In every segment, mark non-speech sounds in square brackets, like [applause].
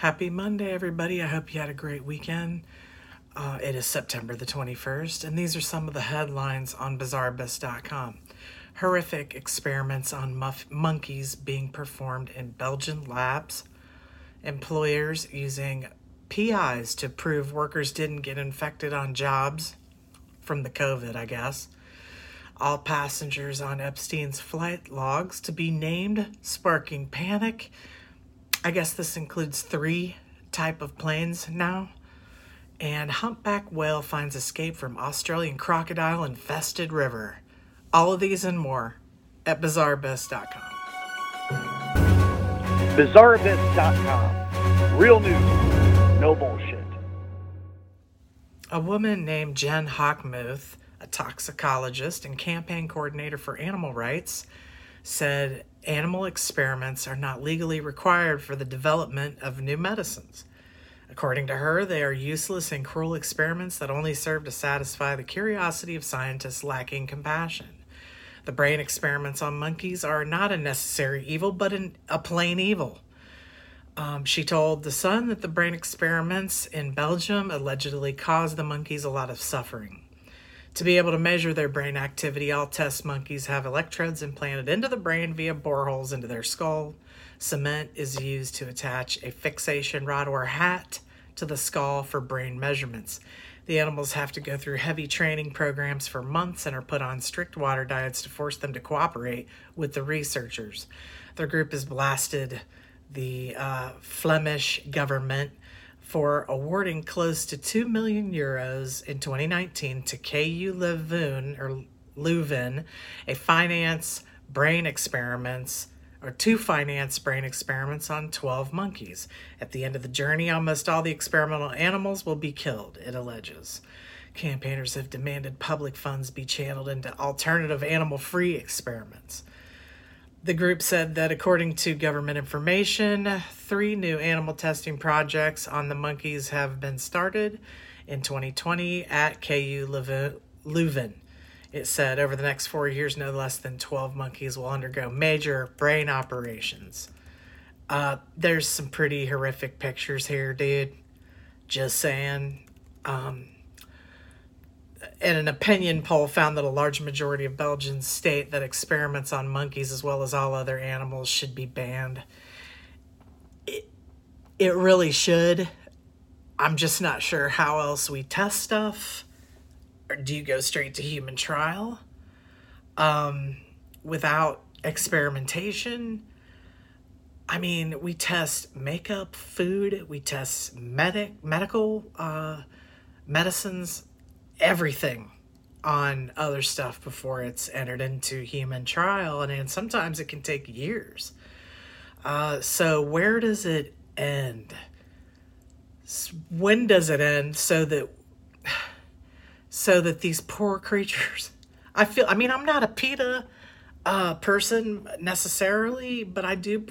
Happy Monday, everybody. I hope you had a great weekend. Uh, it is September the 21st, and these are some of the headlines on BizarreAbyss.com. Horrific experiments on muff- monkeys being performed in Belgian labs. Employers using PIs to prove workers didn't get infected on jobs from the COVID, I guess. All passengers on Epstein's flight logs to be named, sparking panic I guess this includes three type of planes now. And humpback whale finds escape from Australian crocodile infested river. All of these and more at bizarreabyss.com. Bizarreabyss.com. Real news, no bullshit. A woman named Jen Hochmuth, a toxicologist and campaign coordinator for animal rights, said animal experiments are not legally required for the development of new medicines. According to her, they are useless and cruel experiments that only serve to satisfy the curiosity of scientists lacking compassion. The brain experiments on monkeys are not a necessary evil, but an, a plain evil. Um, she told The Sun that the brain experiments in Belgium allegedly caused the monkeys a lot of suffering. To be able to measure their brain activity, all test monkeys have electrodes implanted into the brain via boreholes into their skull. Cement is used to attach a fixation rod or hat to the skull for brain measurements. The animals have to go through heavy training programs for months and are put on strict water diets to force them to cooperate with the researchers. Their group has blasted the uh, Flemish government for awarding close to 2 million euros in 2019 to KU Leuven or Leuven, a finance brain experiments or two finance brain experiments on 12 monkeys. At the end of the journey, almost all the experimental animals will be killed, it alleges. Campaigners have demanded public funds be channeled into alternative animal free experiments. The group said that according to government information, three new animal testing projects on the monkeys have been started in 2020 at KU Leuven. It said over the next four years, no less than 12 monkeys will undergo major brain operations. Uh, there's some pretty horrific pictures here, dude. Just saying. Um, and an opinion poll found that a large majority of Belgians state that experiments on monkeys, as well as all other animals, should be banned. It, it really should. I'm just not sure how else we test stuff. Or do you go straight to human trial um, without experimentation? I mean, we test makeup, food, we test medic medical uh, medicines everything on other stuff before it's entered into human trial, and, and sometimes it can take years. Uh, so, where does it end? When does it end so that so that these poor creatures? I feel. I mean, I'm not a PETA uh, person necessarily, but I do.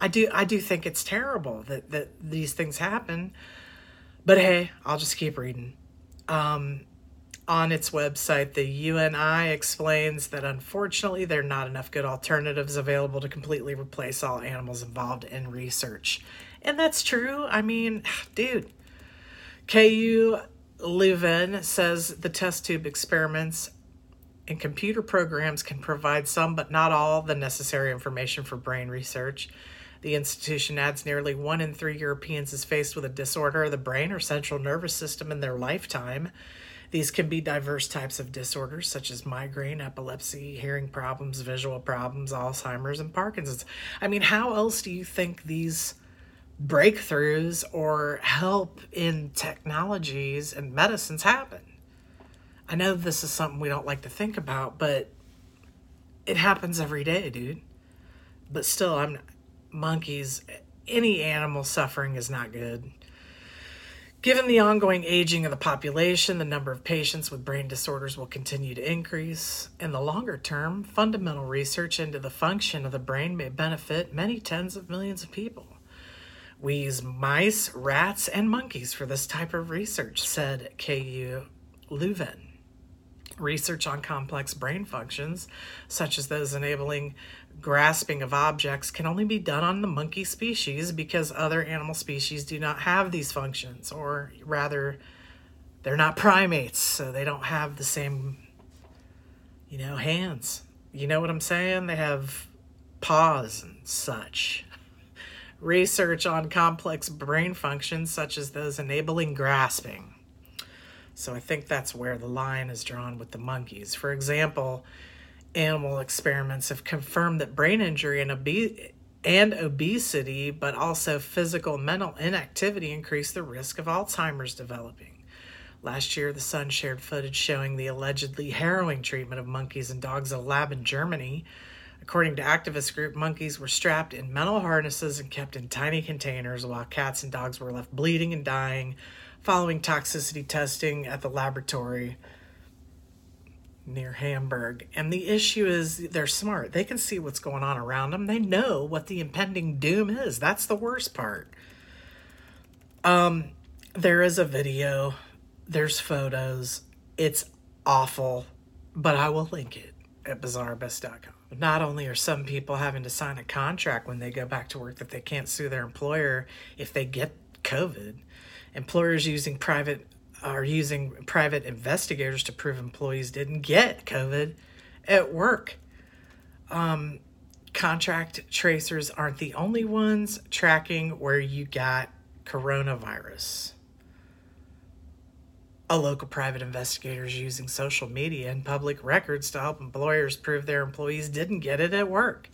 I do. I do think it's terrible that that these things happen. But hey, I'll just keep reading. Um, on its website, the UNI explains that unfortunately there are not enough good alternatives available to completely replace all animals involved in research. And that's true. I mean, [sighs] dude, KU Leuven says the test tube experiments and computer programs can provide some, but not all, the necessary information for brain research. The institution adds nearly one in three Europeans is faced with a disorder of the brain or central nervous system in their lifetime. These can be diverse types of disorders such as migraine, epilepsy, hearing problems, visual problems, Alzheimer's, and Parkinson's. I mean, how else do you think these breakthroughs or help in technologies and medicines happen? I know this is something we don't like to think about, but it happens every day, dude. But still, I'm monkeys, any animal suffering is not good. Given the ongoing aging of the population, the number of patients with brain disorders will continue to increase. In the longer term, fundamental research into the function of the brain may benefit many tens of millions of people. We use mice, rats, and monkeys for this type of research, said KU Leuven. Research on complex brain functions, such as those enabling grasping of objects can only be done on the monkey species because other animal species do not have these functions, or rather, they're not primates, so they don't have the same, you know, hands. You know what I'm saying? They have paws and such. [laughs] Research on complex brain functions, such as those enabling grasping. So I think that's where the line is drawn with the monkeys. For example, animal experiments have confirmed that brain injury and, obe- and obesity, but also physical and mental inactivity, increase the risk of Alzheimer's developing. Last year, the Sun shared footage showing the allegedly harrowing treatment of monkeys and dogs at a lab in Germany. According to activist group, monkeys were strapped in metal harnesses and kept in tiny containers, while cats and dogs were left bleeding and dying following toxicity testing at the laboratory near Hamburg. And the issue is they're smart. They can see what's going on around them. They know what the impending doom is. That's the worst part. Um there is a video. There's photos. It's awful, but I will link it at bizarreabyss.com. Not only are some people having to sign a contract when they go back to work that they can't sue their employer if they get COVID, employers using private are using private investigators to prove employees didn't get COVID at work. Um, contract tracers aren't the only ones tracking where you got coronavirus. A local private investigator is using social media and public records to help employers prove their employees didn't get it at work.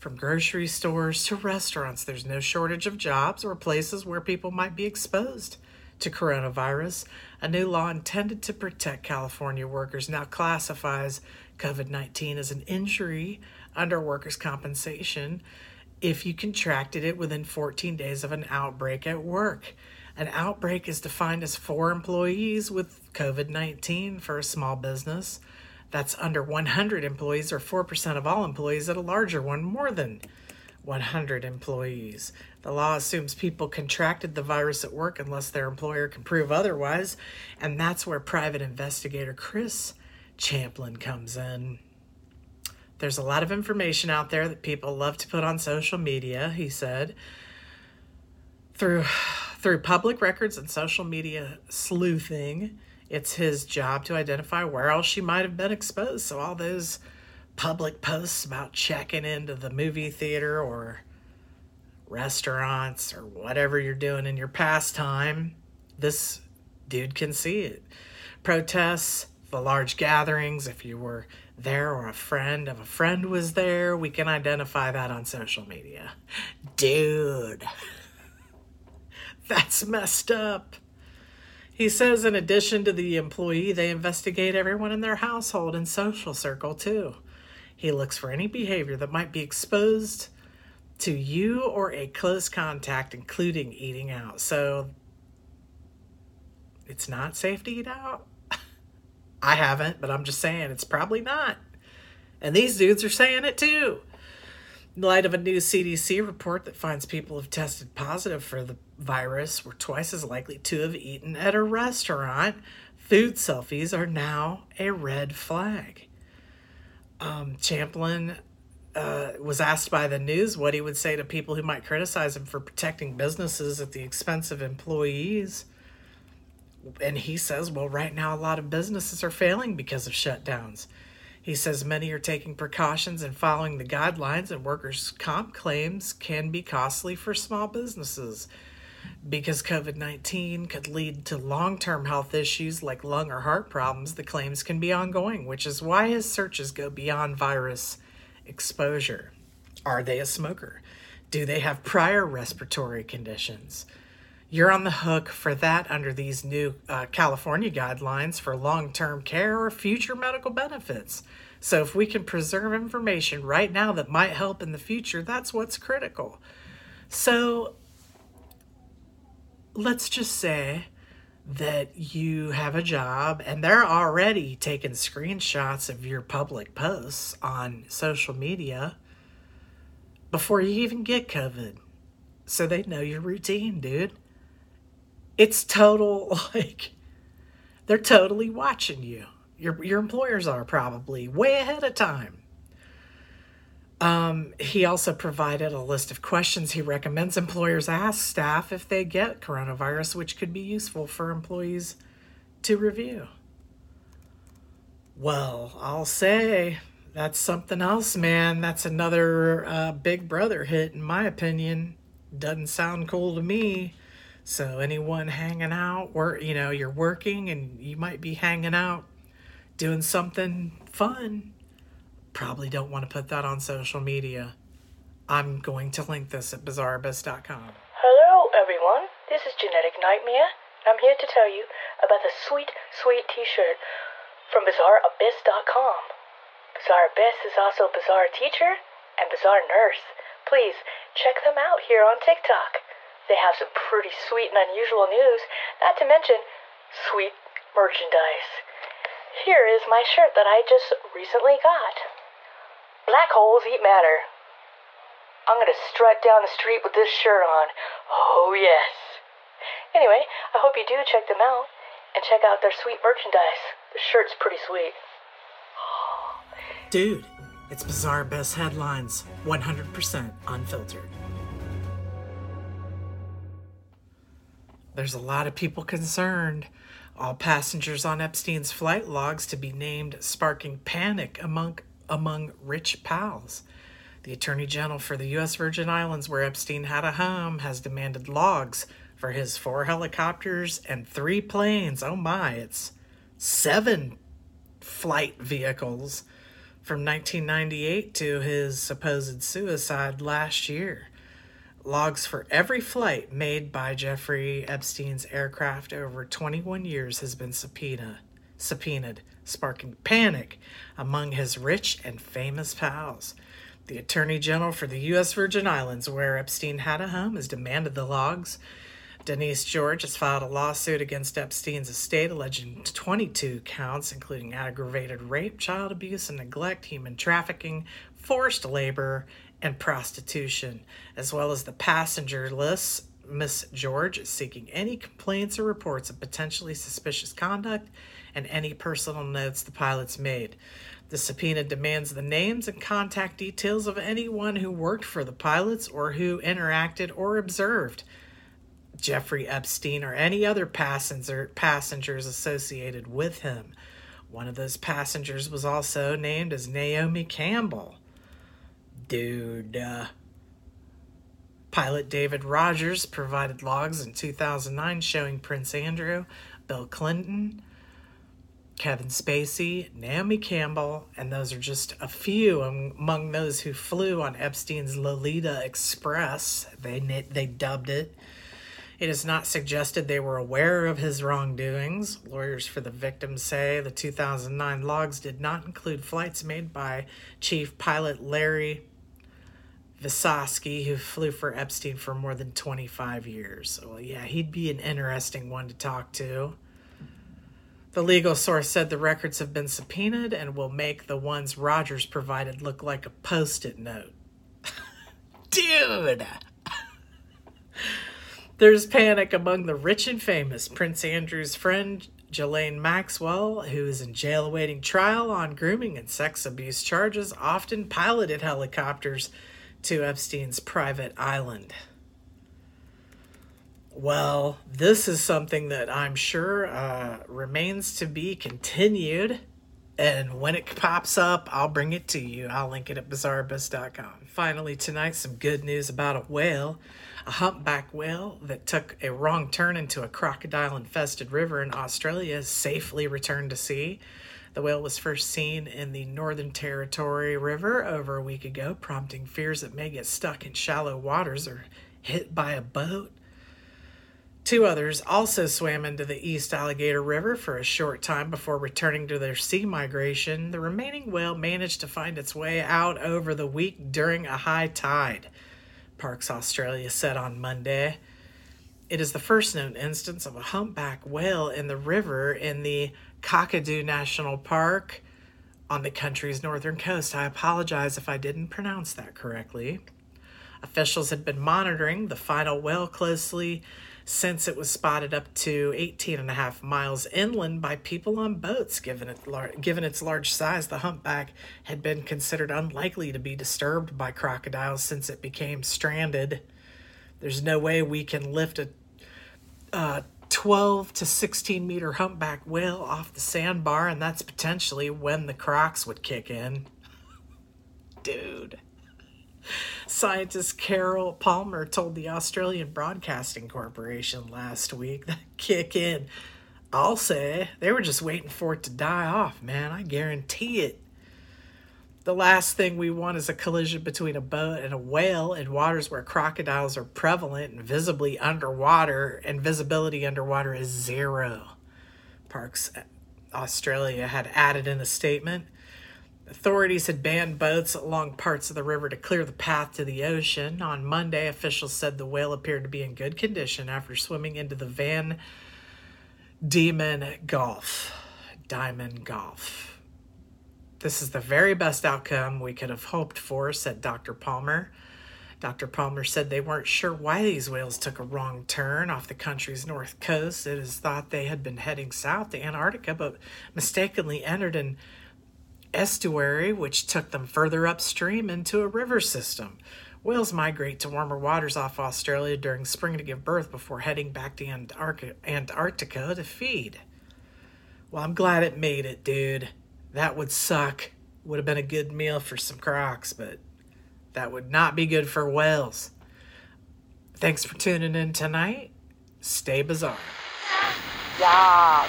From grocery stores to restaurants, there's no shortage of jobs or places where people might be exposed to coronavirus. A new law intended to protect California workers now classifies COVID 19 as an injury under workers' compensation if you contracted it within 14 days of an outbreak at work. An outbreak is defined as four employees with COVID 19 for a small business. That's under 100 employees or 4% of all employees at a larger one, more than 100 employees. The law assumes people contracted the virus at work unless their employer can prove otherwise, and that's where private investigator Chris Champlin comes in. There's a lot of information out there that people love to put on social media, he said. Through through public records and social media sleuthing, it's his job to identify where else she might have been exposed. So all those public posts about checking into the movie theater or restaurants or whatever you're doing in your pastime, this dude can see it. Protests, the large gatherings, if you were there or a friend of a friend was there, we can identify that on social media. Dude, [laughs] that's messed up. He says, in addition to the employee, they investigate everyone in their household and social circle too. He looks for any behavior that might be exposed to you or a close contact, including eating out. So it's not safe to eat out. [laughs] I haven't, but I'm just saying it's probably not. And these dudes are saying it too. In light of a new CDC report that finds people who've tested positive for the virus were twice as likely to have eaten at a restaurant, food selfies are now a red flag. Um, Champlin uh, was asked by the news what he would say to people who might criticize him for protecting businesses at the expense of employees. And he says, well, right now, a lot of businesses are failing because of shutdowns. He says many are taking precautions and following the guidelines, and workers' comp claims can be costly for small businesses. Because COVID 19 could lead to long term health issues like lung or heart problems, the claims can be ongoing, which is why his searches go beyond virus exposure. Are they a smoker? Do they have prior respiratory conditions? You're on the hook for that under these new uh, California guidelines for long term care or future medical benefits. So, if we can preserve information right now that might help in the future, that's what's critical. So, let's just say that you have a job and they're already taking screenshots of your public posts on social media before you even get COVID. So they know your routine, dude it's total [laughs] like they're totally watching you. Your your employers are probably way ahead of time. Um, he also provided a list of questions he recommends employers ask staff if they get coronavirus, which could be useful for employees to review. Well, I'll say that's something else, man. That's another uh, Big Brother hit, in my opinion. Doesn't sound cool to me. So, anyone hanging out, or you know, you're working and you might be hanging out doing something fun, probably don't want to put that on social media. I'm going to link this at bizarreabyss.com. Hello, everyone. This is Genetic Nightmare. I'm here to tell you about the sweet, sweet T-shirt from BizarreAbyss.com. Bizarre Abyss is also Bizarre Teacher and Bizarre Nurse. Please check them out here on TikTok. They have some pretty sweet and unusual news, not to mention sweet merchandise. Here is my shirt that I just recently got. Black holes eat matter. I'm gonna strut down the street with this shirt on. Oh, yes. Anyway, I hope you do check them out and check out their sweet merchandise. The shirt's pretty sweet. Dude, it's Bizarre Abyss headlines, 100% unfiltered. There's a lot of people concerned. All passengers on Epstein's flight logs to be named, sparking panic among among rich pals. The Attorney General for the U.S. Virgin Islands, where Epstein had a home, has demanded logs for his four helicopters and three planes. Oh my, it's seven flight vehicles from 1998 to his supposed suicide last year. Logs for every flight made by Jeffrey Epstein's aircraft over 21 years has been subpoena, subpoenaed, sparking panic among his rich and famous pals. The Attorney General for the U.S. Virgin Islands, where Epstein had a home, has demanded the logs. Denise George has filed a lawsuit against Epstein's estate alleging 22 counts, including aggravated rape, child abuse and neglect, human trafficking, forced labor, and prostitution, as well as the passenger lists. Miss George is seeking any complaints or reports of potentially suspicious conduct and any personal notes the pilots made. The subpoena demands the names and contact details of anyone who worked for the pilots or who interacted or observed Jeffrey Epstein or any other passenger passengers associated with him. One of those passengers was also named as Naomi Campbell. Dude, uh, pilot David Rogers provided logs in 2009 showing Prince Andrew, Bill Clinton, Kevin Spacey, Naomi Campbell, and those are just a few among those who flew on Epstein's Lolita Express. They they dubbed it. It is not suggested they were aware of his wrongdoings. Lawyers for the victims say the 2009 logs did not include flights made by Chief Pilot Larry Visoski, who flew for Epstein for more than 25 years. Well, yeah, he'd be an interesting one to talk to. The legal source said the records have been subpoenaed and will make the ones Rogers provided look like a post it note. [laughs] Dude! [laughs] There's panic among the rich and famous. Prince Andrew's friend, Ghislaine Maxwell, who is in jail awaiting trial on grooming and sex abuse charges, often piloted helicopters to Epstein's private island. Well, this is something that I'm sure uh, remains to be continued. And when it pops up, I'll bring it to you. I'll link it at bizarreabyss.com. Finally, tonight, some good news about a whale. A humpback whale that took a wrong turn into a crocodile infested river in Australia has safely returned to sea. The whale was first seen in the Northern Territory River over a week ago, prompting fears it may get stuck in shallow waters or hit by a boat. Two others also swam into the East Alligator River for a short time before returning to their sea migration. The remaining whale managed to find its way out over the week during a high tide, Parks Australia said on Monday. It is the first known instance of a humpback whale in the river in the Kakadu National Park on the country's northern coast. I apologize if I didn't pronounce that correctly. Officials had been monitoring the final whale closely since it was spotted up to 18 and a half miles inland by people on boats. Given, it lar- given its large size, the humpback had been considered unlikely to be disturbed by crocodiles since it became stranded. There's no way we can lift a uh, 12 to 16 meter humpback whale off the sandbar, and that's potentially when the crocs would kick in. [laughs] Dude. Scientist Carol Palmer told the Australian Broadcasting Corporation last week that [laughs] kick in. I'll say they were just waiting for it to die off, man. I guarantee it. The last thing we want is a collision between a boat and a whale in waters where crocodiles are prevalent and visibly underwater, and visibility underwater is zero. Parks uh, Australia had added in a statement. Authorities had banned boats along parts of the river to clear the path to the ocean. On Monday, officials said the whale appeared to be in good condition after swimming into the Van Diemen Gulf. Diamond Gulf. This is the very best outcome we could have hoped for, said Dr. Palmer. Dr. Palmer said they weren't sure why these whales took a wrong turn off the country's north coast. It is thought they had been heading south to Antarctica, but mistakenly entered an estuary, which took them further upstream into a river system. Whales migrate to warmer waters off Australia during spring to give birth before heading back to Antarctica to feed. Well, I'm glad it made it, dude. That would suck. Would have been a good meal for some crocs, but that would not be good for whales. Thanks for tuning in tonight. Stay bizarre. Yeah.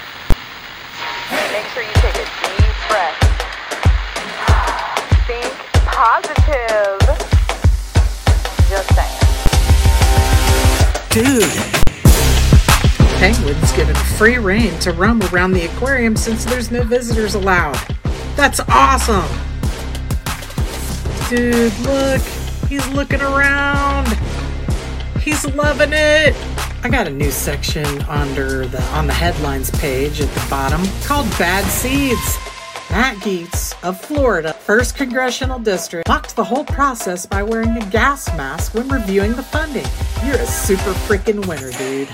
Make sure you take a deep breath. Positive. Just saying. Dude! Penguins given free rein to roam around the aquarium since there's no visitors allowed. That's awesome! Dude, look! He's looking around! He's loving it! I got a new section under the on the headlines page at the bottom called Bad Seeds. Matt Gaetz of Florida, 1st Congressional District, mocked the whole process by wearing a gas mask when reviewing the funding. You're a super freaking winner, dude.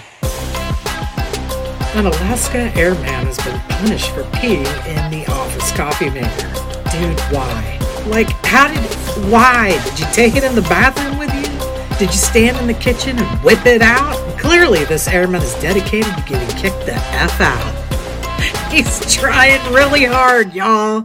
An Alaska airman has been punished for peeing in the office coffee maker. Dude, why? Like, how did. Why? Did you take it in the bathroom with you? Did you stand in the kitchen and whip it out? Clearly, this airman is dedicated to getting kicked the F out. He's trying really hard, y'all.